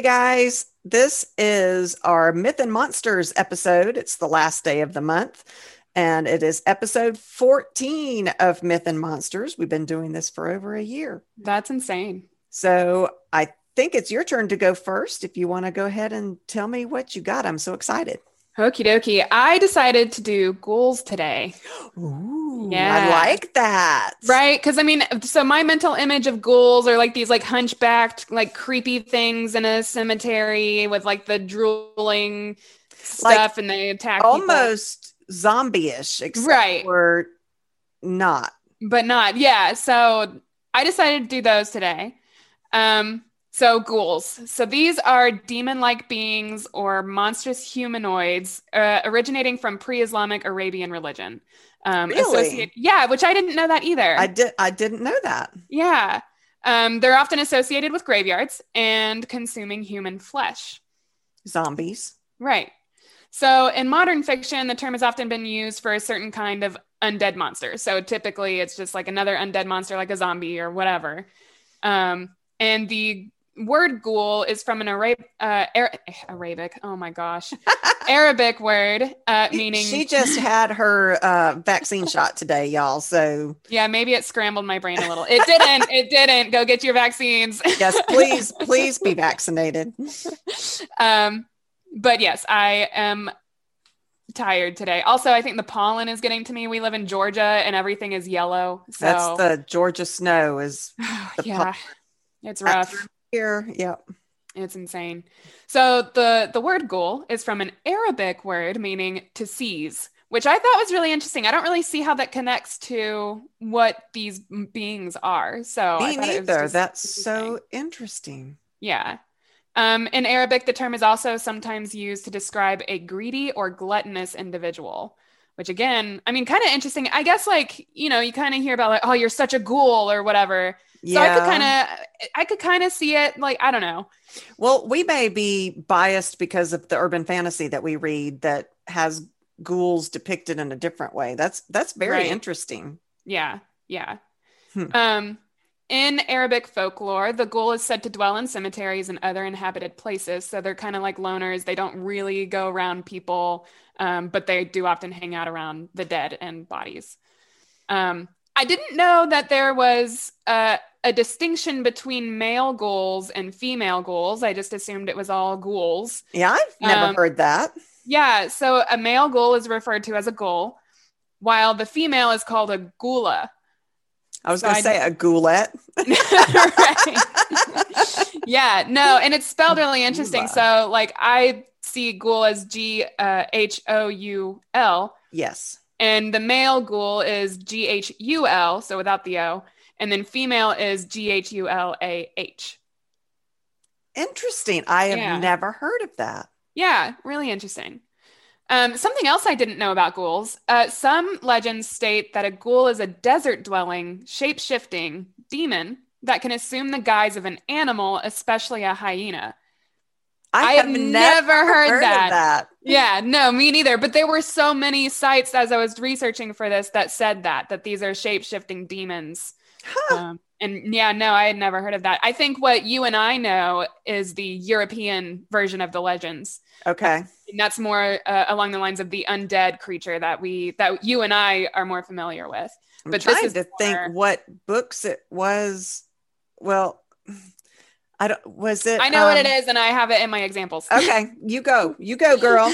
Hey guys, this is our Myth and Monsters episode. It's the last day of the month, and it is episode 14 of Myth and Monsters. We've been doing this for over a year. That's insane. So I think it's your turn to go first. If you want to go ahead and tell me what you got, I'm so excited. Okie dokie. I decided to do ghouls today. Ooh, Yeah. I like that. Right? Because I mean, so my mental image of ghouls are like these like hunchbacked, like creepy things in a cemetery with like the drooling Like, stuff and they attack people. Almost zombie-ish, except Right. for not. but not yeah so i decided to do those today um so ghouls so these are demon-like beings or monstrous humanoids uh, originating from pre-islamic arabian religion um Really? yeah which i didn't know that either I did. I didn't know that. yeah um they're often associated with graveyards and consuming human flesh Zombies. Right. So in modern fiction, the term has often been used for a certain kind of undead monster. So typically it's just like another undead monster, like a zombie or whatever. Um, and the word ghoul is from an Arab- uh, Ara- Arabic, oh my gosh, Arabic word, uh, meaning, she just had her uh, vaccine shot today, y'all. So yeah, maybe it scrambled my brain a little. It didn't, it didn't. Go get your vaccines. yes, please, please be vaccinated. um, but yes, I am tired today. Also, I think the pollen is getting to me. We live in Georgia and everything is yellow. So That's the Georgia snow is yeah, it's rough. Here. Yep. It's insane. So the the word ghoul is from an Arabic word meaning to seize, which I thought was really interesting. I don't really see how that connects to what these beings are. So Me neither. That's interesting. so interesting. Yeah. Um, in Arabic, the term is also sometimes used to describe a greedy or gluttonous individual, which again, I mean, kind of interesting. I guess, like, you know, you kind of hear about, like, oh, you're such a ghoul or whatever. So I could kind of, I could kind of see it, like, I don't know. Well, we may be biased because of the urban fantasy that we read that has ghouls depicted in a different way. That's that's very Right. interesting. Yeah. Yeah. Hmm. Um, in Arabic folklore, the ghoul is said to dwell in cemeteries and other inhabited places. So they're kind of like loners. They don't really go around people, um, but they do often hang out around the dead and bodies. Um, I didn't know that there was uh, a distinction between male ghouls and female ghouls. I just assumed it was all ghouls. Yeah, I've never Um, heard that. Yeah, so a male ghoul is referred to as a ghoul, while the female is called a gula. I was so going to say a ghoulette. yeah, no, and it's spelled really interesting. So, like, I see ghoul as G uh, H O U L, yes. and the male ghoul is G H U L, so without the O, and then female is G H U L A H. Interesting. I have Yeah. never heard of that. Yeah, really interesting. Um, something else I didn't know about ghouls. Uh, some legends state that a ghoul is a desert dwelling, shape shifting demon that can assume the guise of an animal, especially a hyena. I have never heard of that. that. Yeah, no, me neither. But there were so many sites as I was researching for this that said that, that these are shape shifting demons. Huh. Um, and yeah, no, I had never heard of that. I think what you and I know is the European version of the legends. Okay. And that's more uh, along the lines of the undead creature that we that you and I are more familiar with. I'm But this trying is to think what books it was. Well, I don't. Was it? I know what it um, and I have it in my examples. Okay, you go. You go, girl.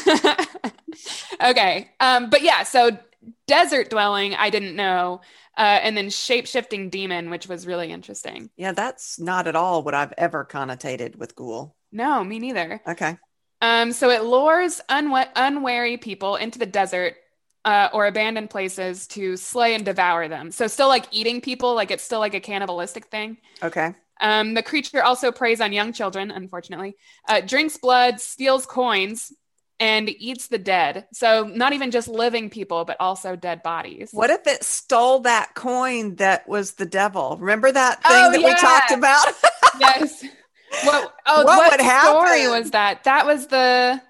okay, um, but yeah, so desert dwelling, I didn't know, uh, and then shape shifting demon, which was really interesting. yeah, that's not at all what I've ever connotated with ghoul. No, me neither. Okay. Um, so it lures unwa- unwary people into the desert uh, or abandoned places to slay and devour them. So still like eating people, like it's still like a cannibalistic thing. Okay. Um, the creature also preys on young children, unfortunately, uh, drinks blood, steals coins, and eats the dead. So not even just living people, but also dead bodies. What if it stole that coin that was the devil? Remember that thing Oh, that we talked about? Yes. What? Oh, What what, story happen? was that? That was the.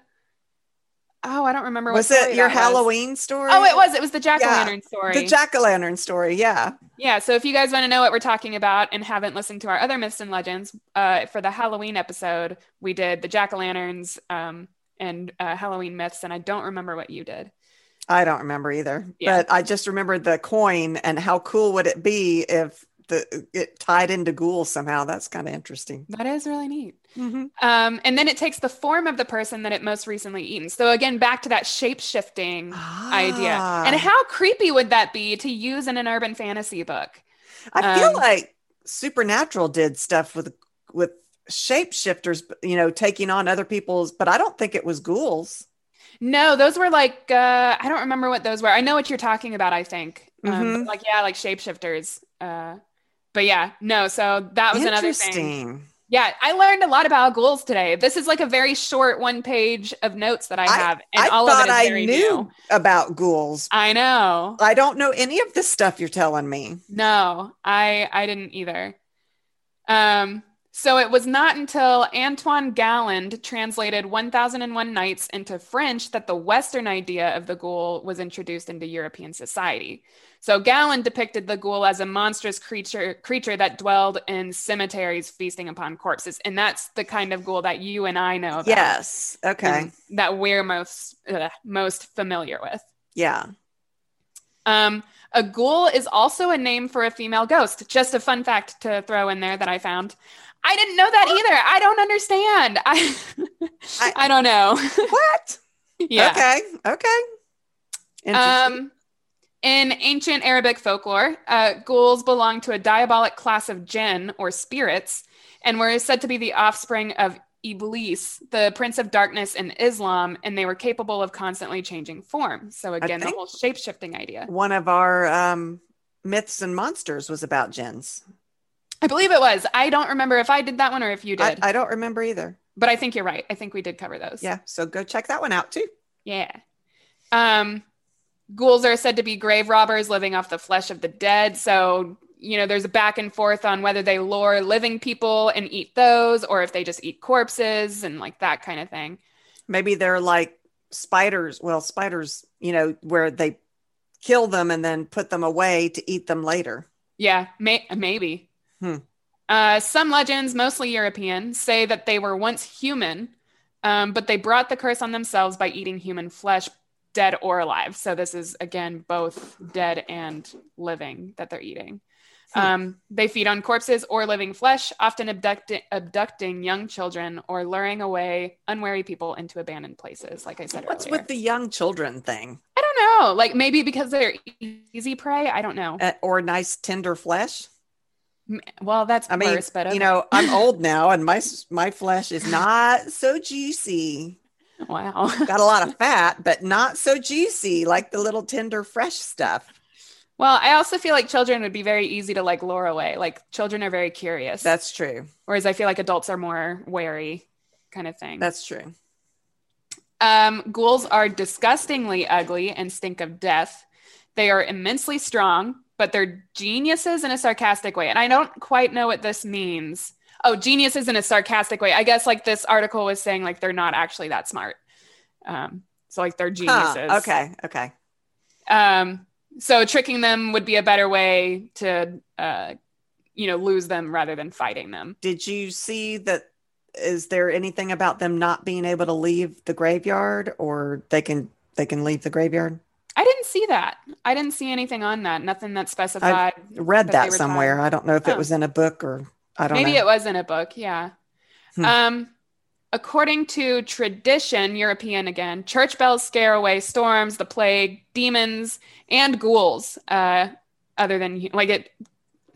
Oh, I don't remember. What Was it your that was. Halloween story? Oh, it was. It was the jack o' Yeah, lantern story. The jack o' lantern story. Yeah. Yeah, so if you guys want to know what we're talking about and haven't listened to our other myths and legends, uh, for the Halloween episode, we did the jack o' lanterns um, and uh, Halloween myths, and I don't remember what you did. I don't remember either, Yeah. but I just remember the coin and how cool would it be if the it tied into ghouls somehow. That's kind of interesting. That is really neat. Mhm. Um, and then it takes the form of the person that it most recently eaten. So again, back to that shape shifting idea. Ah. And how creepy would that be to use in an urban fantasy book? I feel um, like Supernatural did stuff with with shapeshifters, you know, taking on other people's, but I don't think it was ghouls. No, those were like uh, I don't remember what those were. I know what you're talking about. I think um, Mhm. but like yeah, like shapeshifters. Uh, but yeah, no. So that was another thing. Yeah, I learned a lot about ghouls today. This is like a very short one page of notes that I I- have, and I all of thought it is I very knew new. about ghouls. I know. I don't know any of the stuff you're telling me. No, I I didn't either. Um, so it was not until Antoine Galland translated 1001 Nights into French that the Western idea of the ghoul was introduced into European society. So Galland depicted the ghoul as a monstrous creature creature that dwelled in cemeteries feasting upon corpses. And that's the kind of ghoul that you and I know about. Yes. Okay. That we're most uh, most familiar with. Yeah. Um, a ghoul is also a name for a female ghost. Just a fun fact to throw in there that I found. I didn't know that either. I don't understand. I I- I, don't know. What? yeah. Okay. Okay. Um, in ancient Arabic folklore, uh, ghouls belonged to a diabolic class of jinn or spirits and were said to be the offspring of Iblis, the prince of darkness in Islam, and they were capable of constantly changing form. So, again, the whole shape shifting idea. One of our um, myths and monsters was about jinns. I believe it was. I don't remember if I did that one or if you I, did, I don't remember either. but I think you're right. I think we did cover those. Yeah. So go check that one out too. Yeah. Um, ghouls are said to be grave robbers living off the flesh of the dead. So, you know, there's a back and forth on whether they lure living people and eat those or if they just eat corpses and like that kind of thing. Maybe they're like spiders. Well, spiders, you know, where they kill them and then put them away to eat them later. Yeah, may- maybe. Hmm. Uh, some legends, mostly European, say that they were once human, um, but they brought the curse on themselves by eating human flesh, dead or alive. So this is again both dead and living that they're eating. Hmm. Um, they feed on corpses or living flesh, often abducti- abducting young children or luring away unwary people into abandoned places. Like I said earlier. What's earlier, with the young children thing? I don't know. Like maybe because they're easy prey. I don't know. Uh, or nice tender flesh? Well, that's I mean, worse, but you know, I'm old now and my my flesh is not so juicy. wow. Got a lot of fat, but not so juicy like the little tender fresh stuff. Well, I also feel like children would be very easy to like lure away. Like children are very curious. That's true. whereas I feel like adults are more wary kind of thing. That's true. Um, ghouls are disgustingly ugly and stink of death. They are immensely strong, but they're geniuses in a sarcastic way. And I don't quite know what this means. Oh, geniuses in a sarcastic way. I guess like this article was saying like they're not actually that smart. Um, so like they're Huh, geniuses. okay. Okay. Um, so tricking them would be a better way to, uh, you know, lose them rather than fighting them. Did you see that? Is there anything about them not being able to leave the graveyard, or they can they can leave the graveyard? I didn't see that. I didn't see anything on that. Nothing that specified. I read That that, somewhere. tired. I don't know if Oh. it was in a book or I don't know. Maybe know. it was in a book. Yeah. Hmm. Um, according to tradition, European again, church bells scare away storms, the plague, demons, and ghouls. Uh, other than like it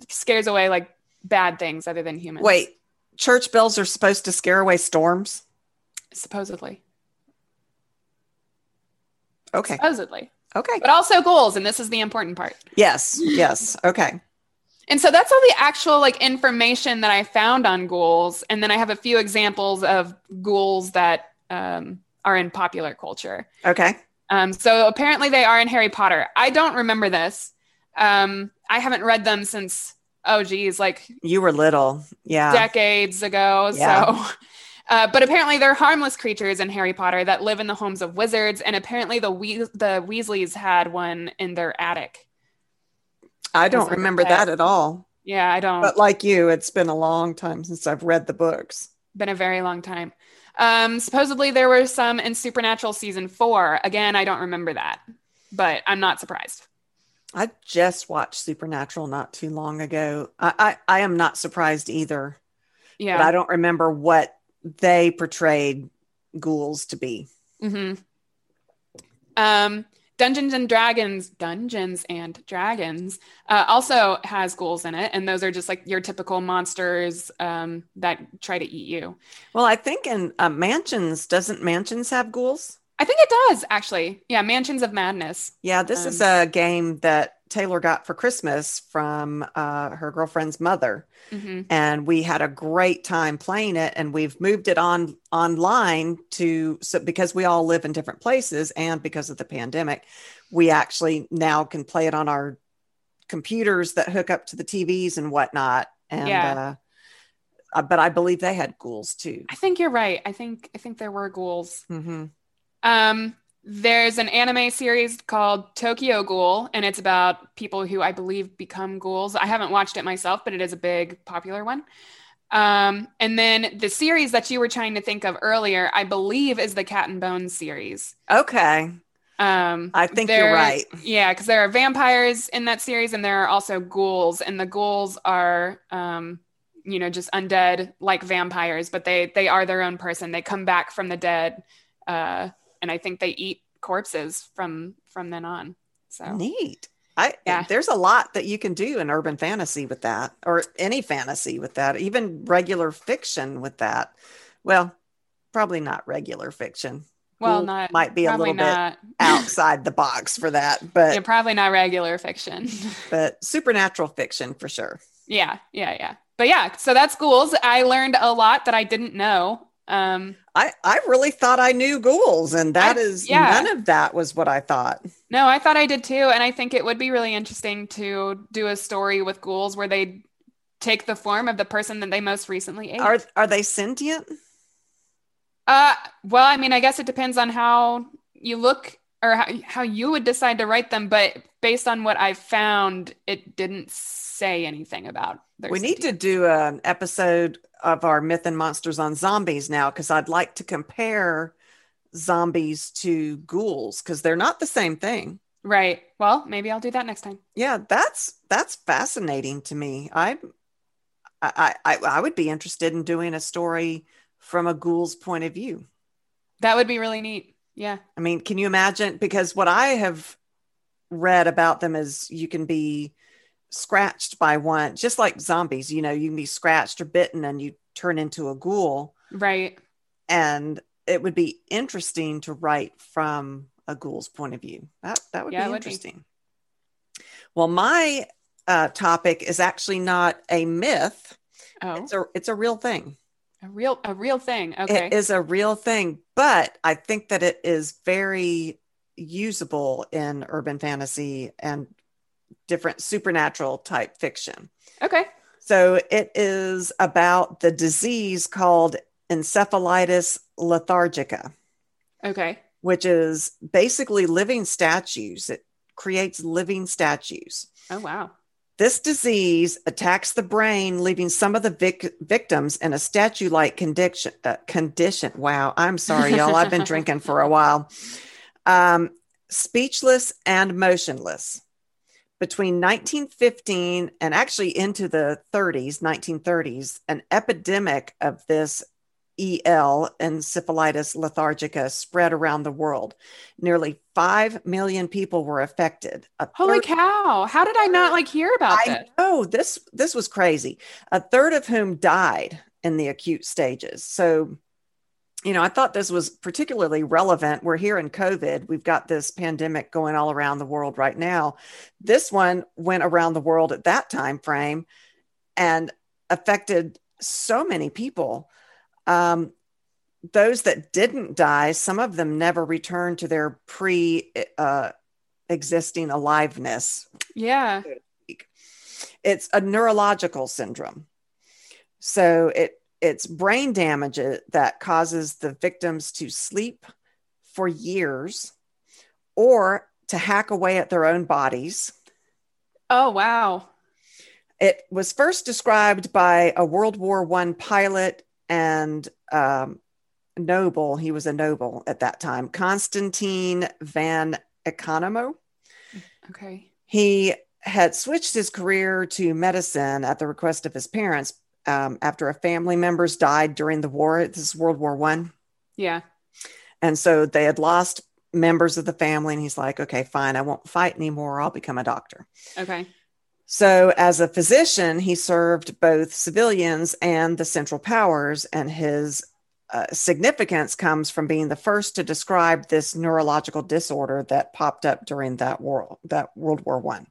scares away like bad things other than humans. Wait, church bells are supposed to scare away storms. supposedly, Okay. supposedly, Okay. but also ghouls. and this is the important part. Yes. Yes. Okay. And so that's all the actual like information that I found on ghouls, and then I have a few examples of ghouls that um, are in popular culture. Okay. Um, so apparently they are in Harry Potter. I don't remember this. Um, I haven't read them since oh geez, like You were little. Yeah. decades ago. Yeah. So Uh, but apparently, they're harmless creatures in Harry Potter that live in the homes of wizards, and apparently, the we- the Weasleys had one in their attic. I don't remember pet. that at all. Yeah, I don't. But like you, it's been a long time since I've read the books. been a very long time. Um, supposedly, there were some in Supernatural season four. Again, I don't remember that, but I'm not surprised. I just watched Supernatural not too long ago. I, I, I am not surprised either, Yeah. but I don't remember what they portrayed ghouls to be. hmm Um, Dungeons and Dragons, Dungeons and Dragons, uh, also has ghouls in it, and those are just like your typical monsters um, that try to eat you. Well, I think in uh, mansions, doesn't mansions have ghouls? I think it does actually. Yeah, Mansions of Madness. Yeah, this is Um, a game that Taylor got for Christmas from uh, her girlfriend's mother. hmm and we had a great time playing it and we've moved it on online to so because we all live in different places and because of the pandemic we actually now can play it on our computers that hook up to the tvs and whatnot and Yeah. uh, uh, but i believe they had ghouls too I think you're right. I think I think there were ghouls. hmm Um, there's an anime series called Tokyo Ghoul, and it's about people who I believe become ghouls. I haven't watched it myself, but it is a big popular one. Um, and then the series that you were trying to think of earlier, I believe, is the Cat and Bones series. okay Um, I think you're right. Yeah, because there are vampires in that series, and there are also ghouls, and the ghouls are, um, you know, just undead like vampires, but they they are their own person. They come back from the dead, uh, and I think they eat corpses from from then on. So neat I Yeah. there's a lot that you can do in urban fantasy with that, or any fantasy with that, even regular fiction with that. Well, probably not regular fiction. well, Ghoul not might be a little bit outside the box for that, but yeah, probably not regular fiction. but supernatural fiction for sure. yeah, yeah, yeah. But yeah, so that's ghouls. I learned a lot that I didn't know. Um, I I really thought I knew ghouls, and that I- is yeah. none of that was what I thought. No, I thought I did too. And I think it would be really interesting to do a story with ghouls where they take the form of the person that they most recently ate. Are are they sentient? uh, well, I mean, I guess it depends on how you look or how, how you would decide to write them. But based on what I found, it didn't say anything about we need to do an episode of our myth and monsters on zombies now because I'd like to compare zombies to ghouls because they're not the same thing. Right. Well, maybe I'll do that next time. Yeah, that's that's fascinating to me. I I I, I would be interested in doing a story from a ghoul's point of view. That would be really neat. Yeah. I mean, can you imagine? Because what I have read about them is you can be scratched by one, just like zombies. You know, you can be scratched or bitten, and you turn into a ghoul. Right. And it would be interesting to write from a ghoul's point of view. That that would Yeah, be would be. interesting. Well, my uh, topic is actually not a myth. Oh, It's a it's a real thing. a real a real thing. Okay. It is a real thing, but I think that it is very usable in urban fantasy and different supernatural type fiction. okay. So it is about the disease called encephalitis lethargica, Okay. which is basically living statues. It creates living statues. Oh wow. This disease attacks the brain, leaving some of the vic- victims in a statue like condition, uh, condition. Wow. I'm sorry, y'all. I've been drinking for a while. Um, speechless and motionless. Between 1915 and actually into the 30s, 1930s, an epidemic of this EL, encephalitis lethargica, spread around the world. Nearly 5 million people were affected. A Holy third- cow. How did I not like hear about I this? Oh, this this was crazy. A third of whom died in the acute stages. So, you know, I thought this was particularly relevant. We're here in COVID. We've got this pandemic going all around the world right now. This one went around the world at that time frame and affected so many people. Um, those that didn't die, some of them never returned to their pre uh, existing aliveness Yeah. it's a neurological syndrome. So it it's brain damage that causes the victims to sleep for years or to hack away at their own bodies. Oh, wow. It was first described by a World War One pilot and um, noble. He was a noble at that time, Constantine von Economo. Okay. He had switched his career to medicine at the request of his parents um, after a family members died during the war. This is World War One. Yeah. And so they had lost members of the family, and he's like, "Okay, fine, I won't fight anymore. I'll become a doctor." Okay. So, as a physician, he served both civilians and the Central Powers, and his uh, significance comes from being the first to describe this neurological disorder that popped up during that world that World War One.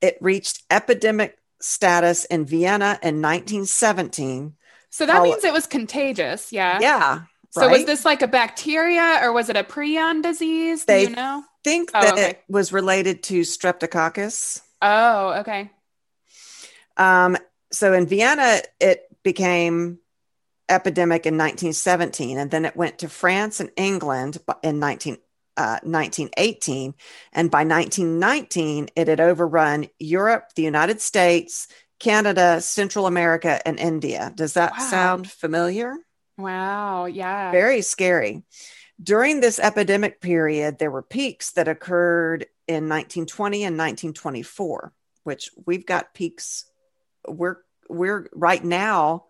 It reached epidemic status in Vienna in 1917. So that means it was contagious. Yeah. Yeah. So right? was this like a bacteria or was it a prion disease? They you know? think oh, that okay. it was related to streptococcus. Oh, okay. Um, so in Vienna, it became epidemic in 1917, and then it went to France and England in 19, uh, 1918. And by 1919, it had overrun Europe, the United States, Canada, Central America, and India. Does that wow. sound familiar? Wow. Yeah. Very scary. During this epidemic period, there were peaks that occurred in 1920 and 1924, which we've got peaks. We're we're right now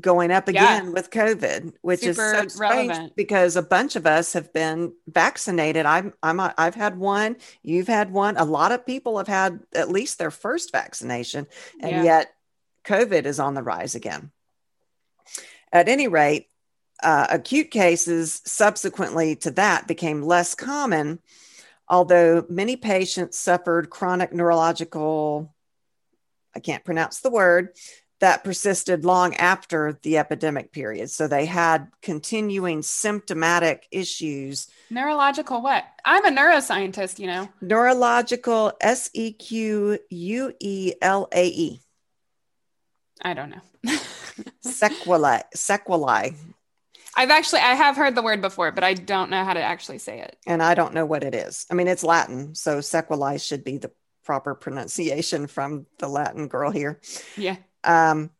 going up again yeah. with COVID, which Super is so strange relevant. because a bunch of us have been vaccinated. I'm, I'm, I've had one. You've had one. A lot of people have had at least their first vaccination, and yeah. yet COVID is on the rise again. At any rate, uh, acute cases subsequently to that became less common, although many patients suffered chronic neurological. I can't pronounce the word that persisted long after the epidemic period. So they had continuing symptomatic issues. Neurological what? I'm a neuroscientist, you know. Neurological S E Q U E L A E. I don't know. sequelae. Sequelae. I've actually I have heard the word before, but I don't know how to actually say it. And I don't know what it is. I mean, it's Latin, so sequelae should be the proper pronunciation from the Latin girl here. Yeah. Um,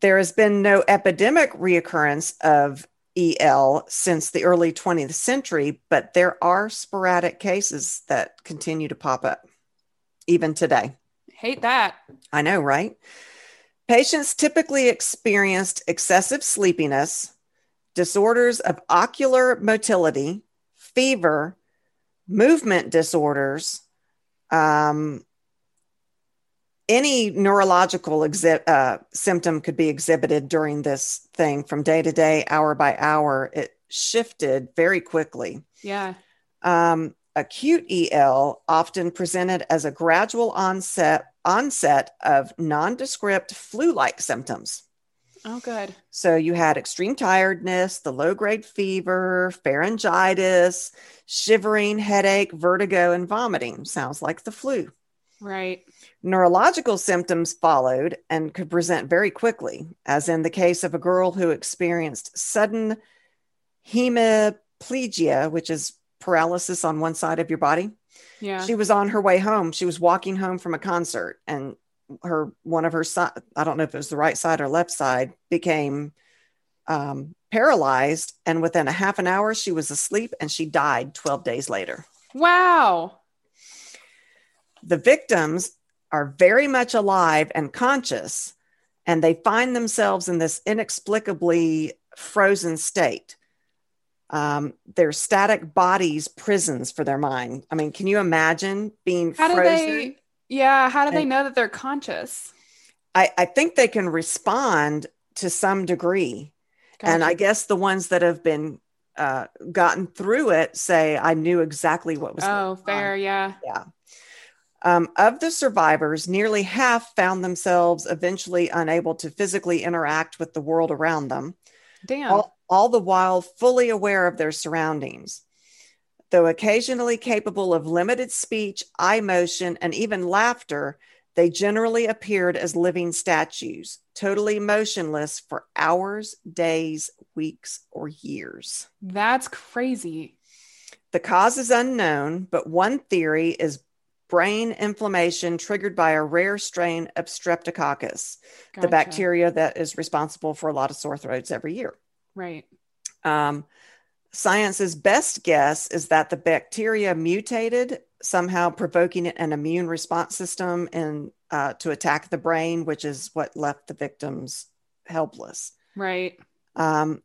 there has been no epidemic reoccurrence of EL since the early 20th century, but there are sporadic cases that continue to pop up even today. Hate that. I know, right? Patients typically experienced excessive sleepiness, disorders of ocular motility, fever, movement disorders, um, any neurological exhi- uh, symptom could be exhibited during this thing from day to day, hour by hour. It shifted very quickly. Yeah. Um, acute EL often presented as a gradual onset onset of nondescript flu-like symptoms. Oh, good. So you had extreme tiredness, the low-grade fever, pharyngitis, shivering, headache, vertigo, and vomiting. Sounds like the flu. Right. Neurological symptoms followed and could present very quickly, as in the case of a girl who experienced sudden hemiplegia, which is paralysis on one side of your body. Yeah. She was on her way home. She was walking home from a concert and her one of her side, I don't know if it was the right side or left side, became um, paralyzed. And within a half an hour, she was asleep and she died 12 days later. Wow. The victims are very much alive and conscious, and they find themselves in this inexplicably frozen state. Um, they're static bodies, prisons for their mind. I mean, can you imagine being how frozen? Do they, yeah, how do and they know that they're conscious? I, I think they can respond to some degree. Gotcha. And I guess the ones that have been uh, gotten through it say, I knew exactly what was. Oh, fair. On. Yeah. Yeah. Um, of the survivors, nearly half found themselves eventually unable to physically interact with the world around them. Damn. All, all the while fully aware of their surroundings. Though occasionally capable of limited speech, eye motion, and even laughter, they generally appeared as living statues, totally motionless for hours, days, weeks, or years. That's crazy. The cause is unknown, but one theory is brain inflammation triggered by a rare strain of streptococcus, Gotcha. the bacteria that is responsible for a lot of sore throats every year. Right. Um, science's best guess is that the bacteria mutated, somehow provoking an immune response system and uh, to attack the brain, which is what left the victims helpless. Right. Um,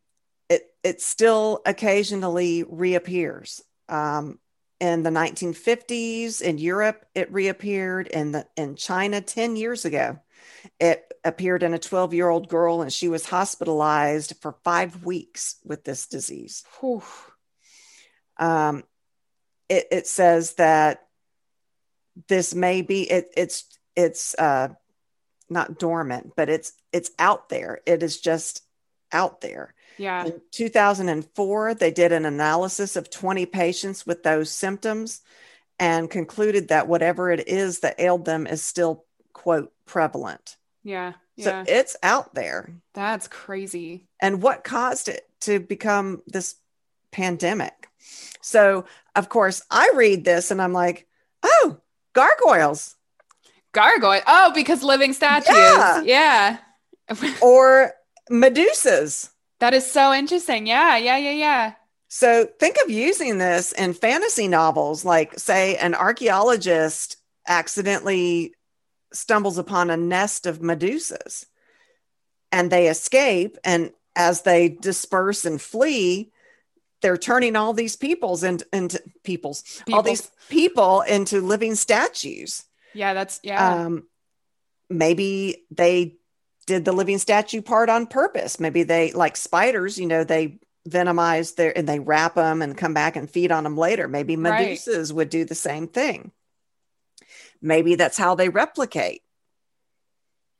it it still occasionally reappears. Um, in the 1950s in Europe, it reappeared. In the in China, 10 years ago, it appeared in a 12 year old girl, and she was hospitalized for five weeks with this disease. Um, it, it says that this may be it, it's it's uh, not dormant, but it's it's out there. It is just out there. Yeah. In 2004, they did an analysis of 20 patients with those symptoms and concluded that whatever it is that ailed them is still, quote, prevalent. Yeah. yeah. So it's out there. That's crazy. And what caused it to become this pandemic? So, of course, I read this and I'm like, oh, gargoyles Gargoyle. Oh, because living statues. Yeah. Yeah. or medusas. That is so interesting. Yeah. Yeah. Yeah. Yeah. So think of using this in fantasy novels, like, say, an archaeologist accidentally stumbles upon a nest of medusas and they escape. And as they disperse and flee, they're turning all these peoples into, into peoples, all these people into living statues. Yeah. That's, yeah. Um, maybe they did the living statue part on purpose. Maybe they, like spiders, you know, they venomize their and they wrap them and come back and feed on them later. Maybe Right. medusas would do the same thing. Maybe that's how they replicate.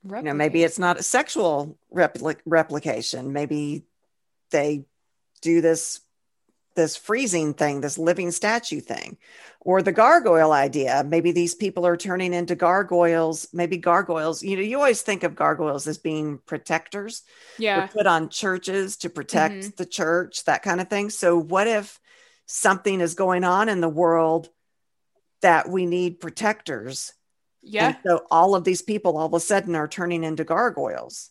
You know, maybe it's not a sexual repli- replication. Maybe they do this this freezing thing, this living statue thing, or the gargoyle idea. Maybe these people are turning into gargoyles. Maybe gargoyles. You know, you always think of gargoyles as being protectors. They're Yeah. put on churches to protect Mhm. the church, that kind of thing. So, what if something is going on in the world that we need protectors? Yeah. And so all of these people all of a sudden are turning into gargoyles.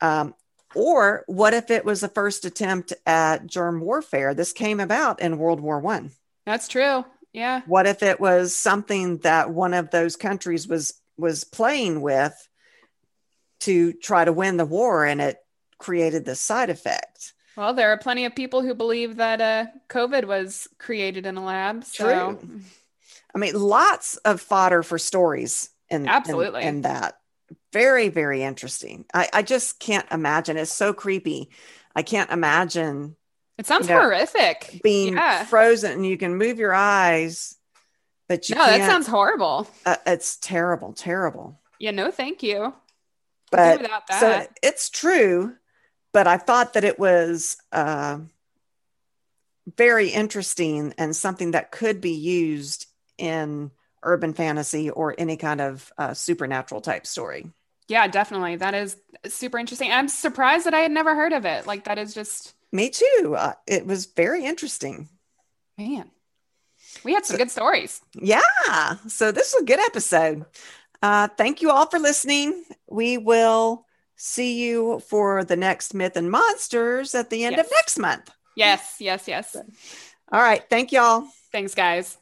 Um, or what if it was the first attempt at germ warfare? This came about in World War One. That's true. Yeah. What if it was something that one of those countries was was playing with to try to win the war, and it created this side effect? Well, there are plenty of people who believe that uh, COVID was created in a lab. So, True. I mean, lots of fodder for stories in in- Absolutely. in, that. Very, very interesting. I, I just can't imagine. It's so creepy. I can't imagine it sounds You know, horrific. being yeah. frozen and you can move your eyes, but you No, that sounds horrible. uh, it's terrible, terrible. Yeah. No, thank you. But so it's true, but I thought that it was uh, very interesting and something that could be used in urban fantasy or any kind of uh, supernatural type story. Yeah, definitely. That is super interesting. I'm surprised that I had never heard of it. Like, that is just, Me too. Uh, it was very interesting. man, we had some good stories. Yeah. So this was a good episode. Uh, thank you all for listening. We will see you for the next Myth and Monsters at the end of next month. Yes. Yes. Yes. All right. Thank y'all. Thanks, guys.